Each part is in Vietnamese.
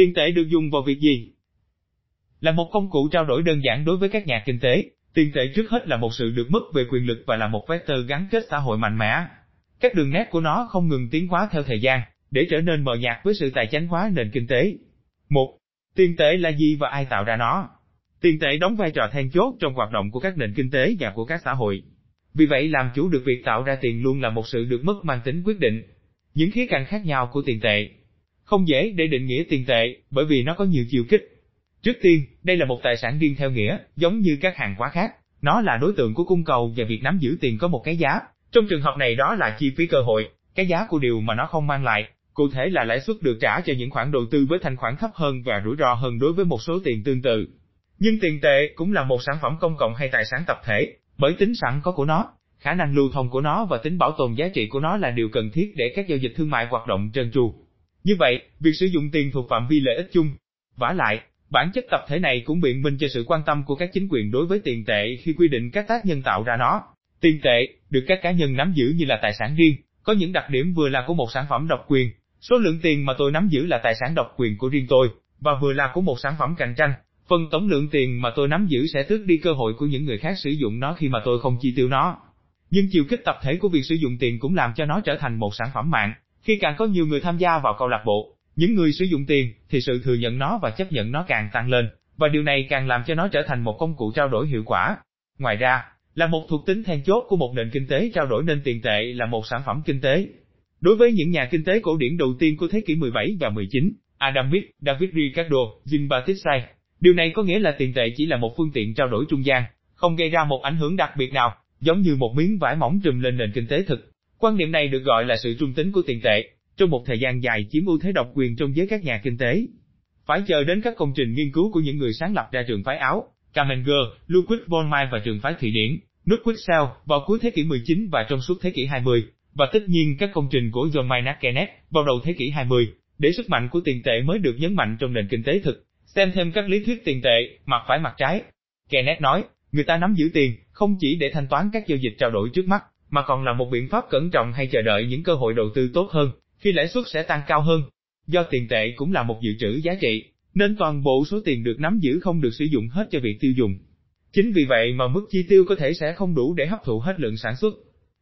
Tiền tệ được dùng vào việc gì? Là một công cụ trao đổi đơn giản đối với các nhà kinh tế, tiền tệ trước hết là một sự được mất về quyền lực và là một vector gắn kết xã hội mạnh mẽ. Các đường nét của nó không ngừng tiến hóa theo thời gian, để trở nên mờ nhạt với sự tài chánh hóa nền kinh tế. Một, Tiền tệ là gì và ai tạo ra nó? Tiền tệ đóng vai trò then chốt trong hoạt động của các nền kinh tế và của các xã hội. Vì vậy làm chủ được việc tạo ra tiền luôn là một sự được mất mang tính quyết định. Những khía cạnh khác nhau của tiền tệ không dễ để định nghĩa tiền tệ, bởi vì nó có nhiều chiều kích. Trước tiên, đây là một tài sản riêng theo nghĩa, giống như các hàng hóa khác. Nó là đối tượng của cung cầu và việc nắm giữ tiền có một cái giá. Trong trường hợp này đó là chi phí cơ hội, cái giá của điều mà nó không mang lại. Cụ thể là lãi suất được trả cho những khoản đầu tư với thanh khoản thấp hơn và rủi ro hơn đối với một số tiền tương tự. Nhưng tiền tệ cũng là một sản phẩm công cộng hay tài sản tập thể, bởi tính sẵn có của nó, khả năng lưu thông của nó và tính bảo tồn giá trị của nó là điều cần thiết để các giao dịch thương mại hoạt động trơn tru. Như vậy, việc sử dụng tiền thuộc phạm vi lợi ích chung. Vả lại, bản chất tập thể này cũng biện minh cho sự quan tâm của các chính quyền đối với tiền tệ khi quy định các tác nhân tạo ra nó. Tiền tệ được các cá nhân nắm giữ như là tài sản riêng, có những đặc điểm vừa là của một sản phẩm độc quyền, số lượng tiền mà tôi nắm giữ là tài sản độc quyền của riêng tôi, và vừa là của một sản phẩm cạnh tranh. Phần tổng lượng tiền mà tôi nắm giữ sẽ tước đi cơ hội của những người khác sử dụng nó khi mà tôi không chi tiêu nó. Nhưng chiều kích tập thể của việc sử dụng tiền cũng làm cho nó trở thành một sản phẩm mạng, khi càng có nhiều người tham gia vào câu lạc bộ, những người sử dụng tiền, thì sự thừa nhận nó và chấp nhận nó càng tăng lên, và điều này càng làm cho nó trở thành một công cụ trao đổi hiệu quả. Ngoài ra, là một thuộc tính then chốt của một nền kinh tế trao đổi nên tiền tệ là một sản phẩm kinh tế. Đối với những nhà kinh tế cổ điển đầu tiên của thế kỷ 17 và 19, Adam Smith, David Ricardo, Jean-Baptiste điều này có nghĩa là tiền tệ chỉ là một phương tiện trao đổi trung gian, không gây ra một ảnh hưởng đặc biệt nào, giống như một miếng vải mỏng trùm lên nền kinh tế thực. Quan niệm này được gọi là sự trung tính của tiền tệ, trong một thời gian dài chiếm ưu thế độc quyền trong giới các nhà kinh tế. Phải chờ đến các công trình nghiên cứu của những người sáng lập ra trường phái Áo, Kamenger, Ludwig von Mises và trường phái Thụy Điển, Ludwig vào cuối thế kỷ 19 và trong suốt thế kỷ 20, và tất nhiên các công trình của John Maynard Keynes vào đầu thế kỷ 20, để sức mạnh của tiền tệ mới được nhấn mạnh trong nền kinh tế thực. Xem thêm các lý thuyết tiền tệ, mặt phải mặt trái. Keynes nói, người ta nắm giữ tiền, không chỉ để thanh toán các giao dịch trao đổi trước mắt, mà còn là một biện pháp cẩn trọng hay chờ đợi những cơ hội đầu tư tốt hơn, khi lãi suất sẽ tăng cao hơn. Do tiền tệ cũng là một dự trữ giá trị, nên toàn bộ số tiền được nắm giữ không được sử dụng hết cho việc tiêu dùng. Chính vì vậy mà mức chi tiêu có thể sẽ không đủ để hấp thụ hết lượng sản xuất.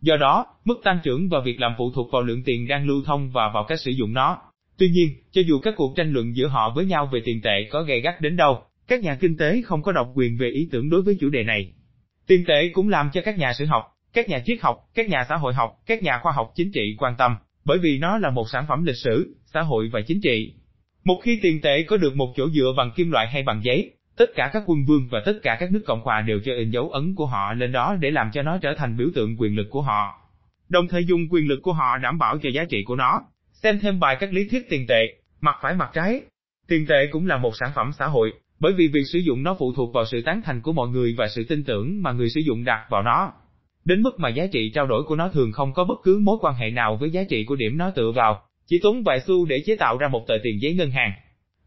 Do đó, mức tăng trưởng và việc làm phụ thuộc vào lượng tiền đang lưu thông và vào cách sử dụng nó. Tuy nhiên, cho dù các cuộc tranh luận giữa họ với nhau về tiền tệ có gay gắt đến đâu, các nhà kinh tế không có độc quyền về ý tưởng đối với chủ đề này. Tiền tệ cũng làm cho các nhà sử học, các nhà triết học, các nhà xã hội học, các nhà khoa học chính trị quan tâm, bởi vì nó là một sản phẩm lịch sử, xã hội và chính trị. Một khi tiền tệ có được một chỗ dựa bằng kim loại hay bằng giấy, tất cả các quân vương và tất cả các nước cộng hòa đều cho in dấu ấn của họ lên đó để làm cho nó trở thành biểu tượng quyền lực của họ. Đồng thời dùng quyền lực của họ đảm bảo cho giá trị của nó. Xem thêm bài các lý thuyết tiền tệ, mặt phải mặt trái. Tiền tệ cũng là một sản phẩm xã hội, bởi vì việc sử dụng nó phụ thuộc vào sự tán thành của mọi người và sự tin tưởng mà người sử dụng đặt vào nó đến mức mà giá trị trao đổi của nó thường không có bất cứ mối quan hệ nào với giá trị của điểm nó tựa vào, chỉ tốn vài xu để chế tạo ra một tờ tiền giấy ngân hàng.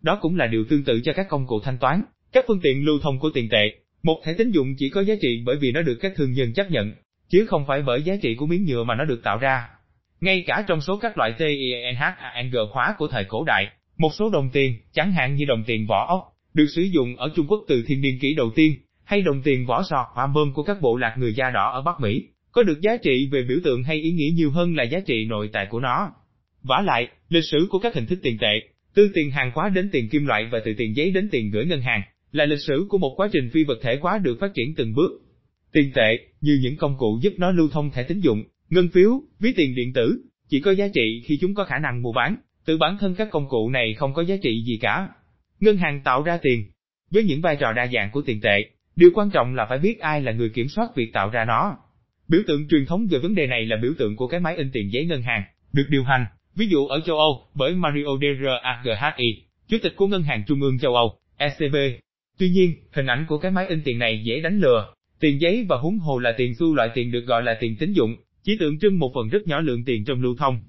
Đó cũng là điều tương tự cho các công cụ thanh toán, các phương tiện lưu thông của tiền tệ. Một thẻ tín dụng chỉ có giá trị bởi vì nó được các thương nhân chấp nhận, chứ không phải bởi giá trị của miếng nhựa mà nó được tạo ra. Ngay cả trong số các loại TENHANG khóa của thời cổ đại, một số đồng tiền, chẳng hạn như đồng tiền vỏ ốc, được sử dụng ở Trung Quốc từ thiên niên kỷ đầu tiên, hay đồng tiền vỏ sọt hoa bơm của các bộ lạc người da đỏ ở Bắc Mỹ, có được giá trị về biểu tượng hay ý nghĩa nhiều hơn là giá trị nội tại của nó. Vả lại, lịch sử của các hình thức tiền tệ, từ tiền hàng hóa đến tiền kim loại và từ tiền giấy đến tiền gửi ngân hàng, là lịch sử của một quá trình phi vật thể hóa được phát triển từng bước. Tiền tệ, như những công cụ giúp nó lưu thông thẻ tín dụng, ngân phiếu, ví tiền điện tử, chỉ có giá trị khi chúng có khả năng mua bán, từ bản thân các công cụ này không có giá trị gì cả. Ngân hàng tạo ra tiền, với những vai trò đa dạng của tiền tệ, Điều quan trọng là phải biết ai là người kiểm soát việc tạo ra nó. Biểu tượng truyền thống về vấn đề này là biểu tượng của cái máy in tiền giấy ngân hàng, được điều hành, ví dụ ở châu Âu, bởi Mario Draghi, Chủ tịch của Ngân hàng Trung ương châu Âu, ECB. Tuy nhiên, hình ảnh của cái máy in tiền này dễ đánh lừa. Tiền giấy và húng hồ là tiền xu loại tiền được gọi là tiền tín dụng, chỉ tượng trưng một phần rất nhỏ lượng tiền trong lưu thông.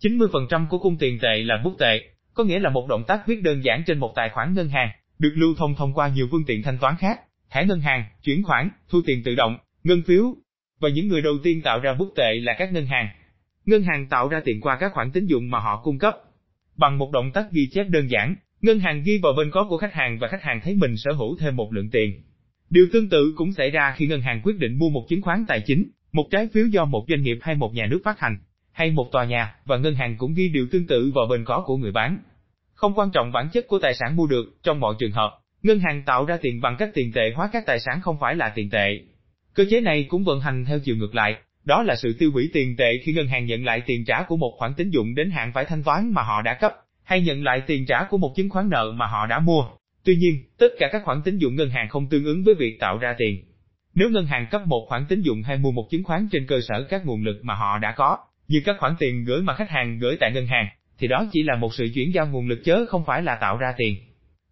90% của cung tiền tệ là bút tệ, có nghĩa là một động tác viết đơn giản trên một tài khoản ngân hàng, được lưu thông thông qua nhiều phương tiện thanh toán khác thẻ ngân hàng, chuyển khoản, thu tiền tự động, ngân phiếu. Và những người đầu tiên tạo ra bút tệ là các ngân hàng. Ngân hàng tạo ra tiền qua các khoản tín dụng mà họ cung cấp. Bằng một động tác ghi chép đơn giản, ngân hàng ghi vào bên có của khách hàng và khách hàng thấy mình sở hữu thêm một lượng tiền. Điều tương tự cũng xảy ra khi ngân hàng quyết định mua một chứng khoán tài chính, một trái phiếu do một doanh nghiệp hay một nhà nước phát hành, hay một tòa nhà, và ngân hàng cũng ghi điều tương tự vào bên có của người bán. Không quan trọng bản chất của tài sản mua được, trong mọi trường hợp, ngân hàng tạo ra tiền bằng cách tiền tệ hóa các tài sản không phải là tiền tệ. Cơ chế này cũng vận hành theo chiều ngược lại, đó là sự tiêu hủy tiền tệ khi ngân hàng nhận lại tiền trả của một khoản tín dụng đến hạn phải thanh toán mà họ đã cấp, hay nhận lại tiền trả của một chứng khoán nợ mà họ đã mua. Tuy nhiên, tất cả các khoản tín dụng ngân hàng không tương ứng với việc tạo ra tiền. Nếu ngân hàng cấp một khoản tín dụng hay mua một chứng khoán trên cơ sở các nguồn lực mà họ đã có, như các khoản tiền gửi mà khách hàng gửi tại ngân hàng, thì đó chỉ là một sự chuyển giao nguồn lực chớ không phải là tạo ra tiền.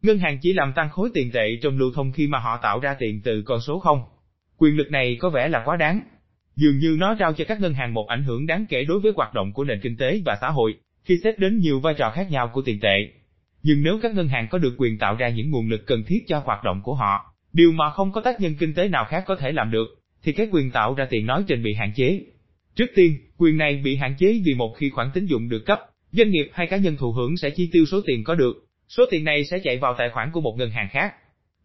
Ngân hàng chỉ làm tăng khối tiền tệ trong lưu thông khi mà họ tạo ra tiền từ con số không. Quyền lực này có vẻ là quá đáng. Dường như nó trao cho các ngân hàng một ảnh hưởng đáng kể đối với hoạt động của nền kinh tế và xã hội, khi xét đến nhiều vai trò khác nhau của tiền tệ. Nhưng nếu các ngân hàng có được quyền tạo ra những nguồn lực cần thiết cho hoạt động của họ, điều mà không có tác nhân kinh tế nào khác có thể làm được, thì cái quyền tạo ra tiền nói trên bị hạn chế. Trước tiên, quyền này bị hạn chế vì một khi khoản tín dụng được cấp, doanh nghiệp hay cá nhân thụ hưởng sẽ chi tiêu số tiền có được, số tiền này sẽ chạy vào tài khoản của một ngân hàng khác.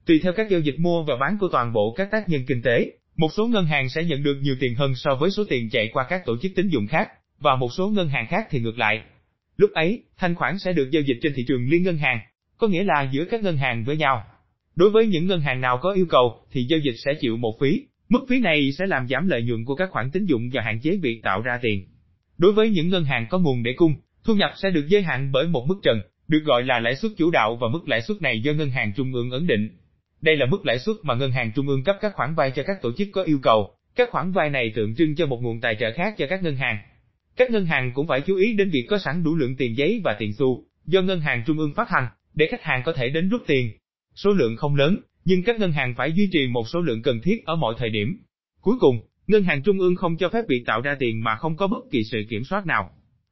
Tùy theo các giao dịch mua và bán của toàn bộ các tác nhân kinh tế, một số ngân hàng sẽ nhận được nhiều tiền hơn so với số tiền chạy qua các tổ chức tín dụng khác, và một số ngân hàng khác thì ngược lại. Lúc ấy, thanh khoản sẽ được giao dịch trên thị trường liên ngân hàng, có nghĩa là giữa các ngân hàng với nhau. Đối với những ngân hàng nào có yêu cầu, thì giao dịch sẽ chịu một phí, mức phí này sẽ làm giảm lợi nhuận của các khoản tín dụng và hạn chế việc tạo ra tiền. Đối với những ngân hàng có nguồn để cung, thu nhập sẽ được giới hạn bởi một mức trần, được gọi là lãi suất chủ đạo và mức lãi suất này do ngân hàng trung ương ấn định. Đây là mức lãi suất mà ngân hàng trung ương cấp các khoản vay cho các tổ chức có yêu cầu. Các khoản vay này tượng trưng cho một nguồn tài trợ khác cho các ngân hàng. Các ngân hàng cũng phải chú ý đến việc có sẵn đủ lượng tiền giấy và tiền xu do ngân hàng trung ương phát hành để khách hàng có thể đến rút tiền. Số lượng không lớn, nhưng các ngân hàng phải duy trì một số lượng cần thiết ở mọi thời điểm. Cuối cùng, ngân hàng trung ương không cho phép việc tạo ra tiền mà không có bất kỳ sự kiểm soát nào.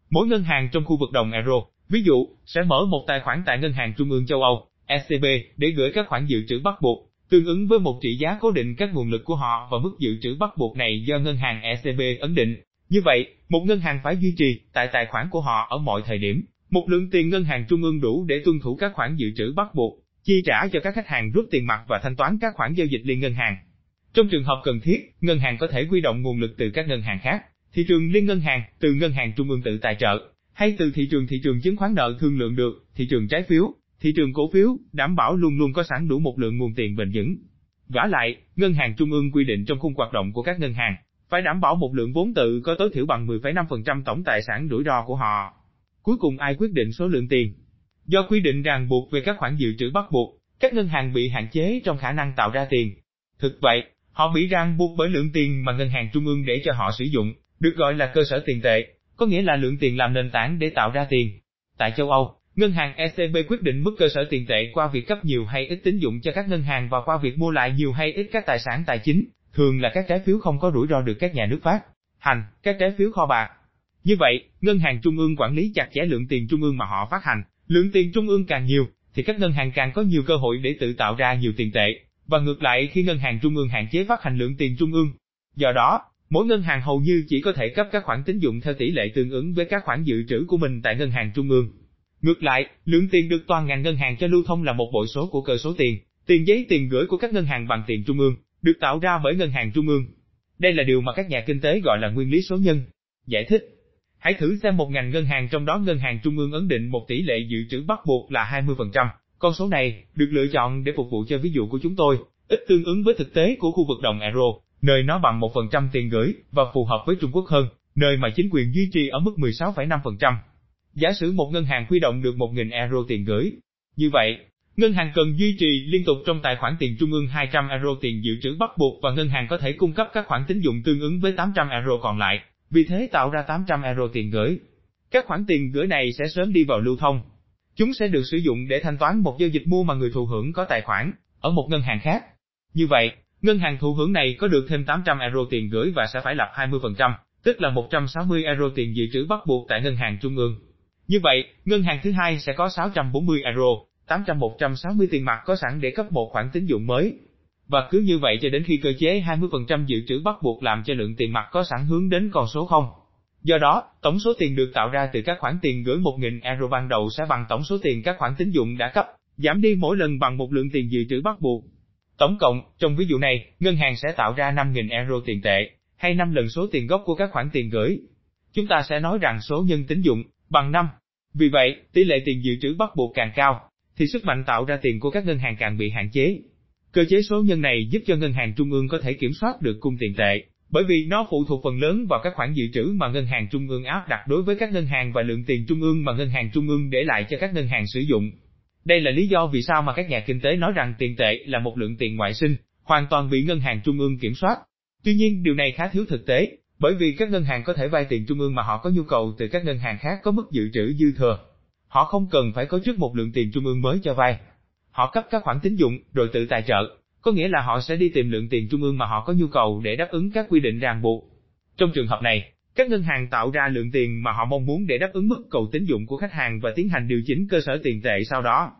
Mỗi ngân hàng trong khu vực đồng euro, ví dụ, sẽ mở một tài khoản tại ngân hàng trung ương châu Âu, ECB, để gửi các khoản dự trữ bắt buộc, tương ứng với một trị giá cố định các nguồn lực của họ và mức dự trữ bắt buộc này do ngân hàng ECB ấn định. Như vậy, một ngân hàng phải duy trì tại tài khoản của họ ở mọi thời điểm một lượng tiền ngân hàng trung ương đủ để tuân thủ các khoản dự trữ bắt buộc, chi trả cho các khách hàng rút tiền mặt và thanh toán các khoản giao dịch liên ngân hàng. Trong trường hợp cần thiết, ngân hàng có thể huy động nguồn lực từ các ngân hàng khác, thị trường liên ngân hàng, từ ngân hàng trung ương tự tài trợ, hay từ thị trường thị trường chứng khoán nợ thương lượng được, thị trường trái phiếu, thị trường cổ phiếu, đảm bảo luôn luôn có sẵn đủ một lượng nguồn tiền bền vững. Vả lại, ngân hàng trung ương quy định trong khung hoạt động của các ngân hàng, phải đảm bảo một lượng vốn tự có tối thiểu bằng 10,5% tổng tài sản rủi ro của họ. Cuối cùng ai quyết định số lượng tiền? Do quy định ràng buộc về các khoản dự trữ bắt buộc, các ngân hàng bị hạn chế trong khả năng tạo ra tiền. Thực vậy, họ bị ràng buộc bởi lượng tiền mà ngân hàng trung ương để cho họ sử dụng, được gọi là cơ sở tiền tệ, có nghĩa là lượng tiền làm nền tảng để tạo ra tiền. Tại châu Âu, ngân hàng ECB quyết định mức cơ sở tiền tệ qua việc cấp nhiều hay ít tín dụng cho các ngân hàng và qua việc mua lại nhiều hay ít các tài sản tài chính, thường là các trái phiếu không có rủi ro được các nhà nước phát hành, các trái phiếu kho bạc. Như vậy, ngân hàng trung ương quản lý chặt chẽ lượng tiền trung ương mà họ phát hành, lượng tiền trung ương càng nhiều, thì các ngân hàng càng có nhiều cơ hội để tự tạo ra nhiều tiền tệ, và ngược lại khi ngân hàng trung ương hạn chế phát hành lượng tiền trung ương. Do đó, mỗi ngân hàng hầu như chỉ có thể cấp các khoản tín dụng theo tỷ lệ tương ứng với các khoản dự trữ của mình tại ngân hàng trung ương. Ngược lại, lượng tiền được toàn ngành ngân hàng cho lưu thông là một bội số của cơ số tiền, tiền giấy tiền gửi của các ngân hàng bằng tiền trung ương, được tạo ra bởi ngân hàng trung ương. Đây là điều mà các nhà kinh tế gọi là nguyên lý số nhân. Giải thích Hãy thử xem một ngành ngân hàng trong đó ngân hàng trung ương ấn định một tỷ lệ dự trữ bắt buộc là 20%. Con số này được lựa chọn để phục vụ cho ví dụ của chúng tôi, ít tương ứng với thực tế của khu vực đồng euro, nơi nó bằng 1% tiền gửi và phù hợp với Trung Quốc hơn, nơi mà chính quyền duy trì ở mức 16,5%. Giả sử một ngân hàng huy động được 1.000 euro tiền gửi. Như vậy, ngân hàng cần duy trì liên tục trong tài khoản tiền trung ương 200 euro tiền dự trữ bắt buộc và ngân hàng có thể cung cấp các khoản tín dụng tương ứng với 800 euro còn lại vì thế tạo ra 800 euro tiền gửi. Các khoản tiền gửi này sẽ sớm đi vào lưu thông. Chúng sẽ được sử dụng để thanh toán một giao dịch mua mà người thụ hưởng có tài khoản ở một ngân hàng khác. Như vậy, ngân hàng thụ hưởng này có được thêm 800 euro tiền gửi và sẽ phải lập 20%, tức là 160 euro tiền dự trữ bắt buộc tại ngân hàng trung ương. Như vậy, ngân hàng thứ hai sẽ có 640 euro, 800-160 tiền mặt có sẵn để cấp một khoản tín dụng mới. Và cứ như vậy cho đến khi cơ chế 20% dự trữ bắt buộc làm cho lượng tiền mặt có sẵn hướng đến con số 0. Do đó, tổng số tiền được tạo ra từ các khoản tiền gửi 1.000 euro ban đầu sẽ bằng tổng số tiền các khoản tín dụng đã cấp, giảm đi mỗi lần bằng một lượng tiền dự trữ bắt buộc. Tổng cộng, trong ví dụ này, ngân hàng sẽ tạo ra 5.000 euro tiền tệ, hay 5 lần số tiền gốc của các khoản tiền gửi. Chúng ta sẽ nói rằng số nhân tín dụng bằng 5. Vì vậy, tỷ lệ tiền dự trữ bắt buộc càng cao, thì sức mạnh tạo ra tiền của các ngân hàng càng bị hạn chế. Cơ chế số nhân này giúp cho ngân hàng trung ương có thể kiểm soát được cung tiền tệ, bởi vì nó phụ thuộc phần lớn vào các khoản dự trữ mà ngân hàng trung ương áp đặt đối với các ngân hàng và lượng tiền trung ương mà ngân hàng trung ương để lại cho các ngân hàng sử dụng. Đây là lý do vì sao mà các nhà kinh tế nói rằng tiền tệ là một lượng tiền ngoại sinh, hoàn toàn bị ngân hàng trung ương kiểm soát. Tuy nhiên điều này khá thiếu thực tế, bởi vì các ngân hàng có thể vay tiền trung ương mà họ có nhu cầu từ các ngân hàng khác có mức dự trữ dư thừa. Họ không cần phải có trước một lượng tiền trung ương mới cho vay. Họ cấp các khoản tín dụng rồi tự tài trợ, có nghĩa là họ sẽ đi tìm lượng tiền trung ương mà họ có nhu cầu để đáp ứng các quy định ràng buộc. Trong trường hợp này, các ngân hàng tạo ra lượng tiền mà họ mong muốn để đáp ứng mức cầu tín dụng của khách hàng và tiến hành điều chỉnh cơ sở tiền tệ sau đó.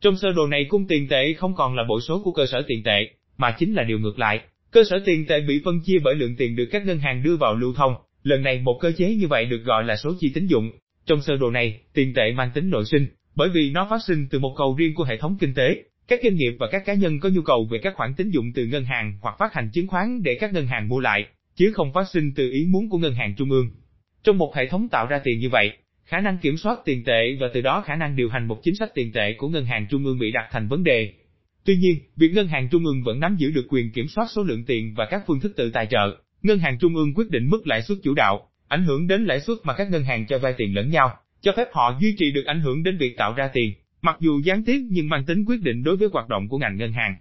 Trong sơ đồ này cung tiền tệ không còn là bộ số của cơ sở tiền tệ, mà chính là điều ngược lại. Cơ sở tiền tệ bị phân chia bởi lượng tiền được các ngân hàng đưa vào lưu thông. Lần này một cơ chế như vậy được gọi là số chi tín dụng. Trong sơ đồ này, tiền tệ mang tính nội sinh, bởi vì nó phát sinh từ một cầu riêng của hệ thống kinh tế. Các doanh nghiệp và các cá nhân có nhu cầu về các khoản tín dụng từ ngân hàng hoặc phát hành chứng khoán để các ngân hàng mua lại, chứ không phát sinh từ ý muốn của ngân hàng trung ương. Trong một hệ thống tạo ra tiền như vậy, khả năng kiểm soát tiền tệ và từ đó khả năng điều hành một chính sách tiền tệ của ngân hàng trung ương bị đặt thành vấn đề. Tuy nhiên, việc ngân hàng trung ương vẫn nắm giữ được quyền kiểm soát số lượng tiền và các phương thức tự tài trợ. Ngân hàng trung ương quyết định mức lãi suất chủ đạo, ảnh hưởng đến lãi suất mà các ngân hàng cho vay tiền lẫn nhau, cho phép họ duy trì được ảnh hưởng đến việc tạo ra tiền, mặc dù gián tiếp nhưng mang tính quyết định đối với hoạt động của ngành ngân hàng.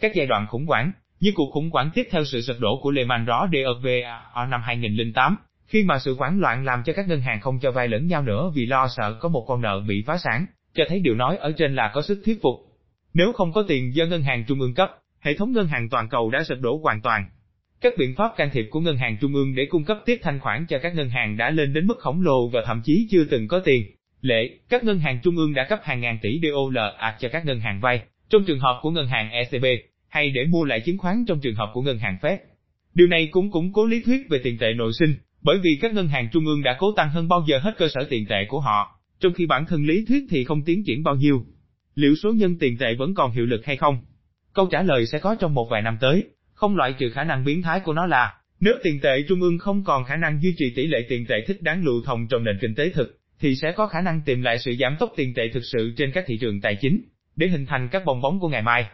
Các giai đoạn khủng hoảng, như cuộc khủng hoảng tiếp theo sự sụp đổ của Lehman Brothers ở năm 2008, khi mà sự hoảng loạn làm cho các ngân hàng không cho vay lẫn nhau nữa vì lo sợ có một con nợ bị phá sản, cho thấy điều nói ở trên là có sức thuyết phục. Nếu không có tiền do ngân hàng trung ương cấp, hệ thống ngân hàng toàn cầu đã sụp đổ hoàn toàn. Các biện pháp can thiệp của ngân hàng trung ương để cung cấp tiếp thanh khoản cho các ngân hàng đã lên đến mức khổng lồ và thậm chí chưa từng có tiền. Lệ, các ngân hàng trung ương đã cấp hàng ngàn tỷ DOLA cho các ngân hàng vay, trong trường hợp của ngân hàng ECB, hay để mua lại chứng khoán trong trường hợp của ngân hàng Fed. Điều này cũng củng cố lý thuyết về tiền tệ nội sinh, bởi vì các ngân hàng trung ương đã cố tăng hơn bao giờ hết cơ sở tiền tệ của họ, trong khi bản thân lý thuyết thì không tiến triển bao nhiêu. Liệu số nhân tiền tệ vẫn còn hiệu lực hay không? Câu trả lời sẽ có trong một vài năm tới, không loại trừ khả năng biến thái của nó là, nếu tiền tệ trung ương không còn khả năng duy trì tỷ lệ tiền tệ thích đáng lưu thông trong nền kinh tế thực, thì sẽ có khả năng tìm lại sự giảm tốc tiền tệ thực sự trên các thị trường tài chính, để hình thành các bong bóng của ngày mai.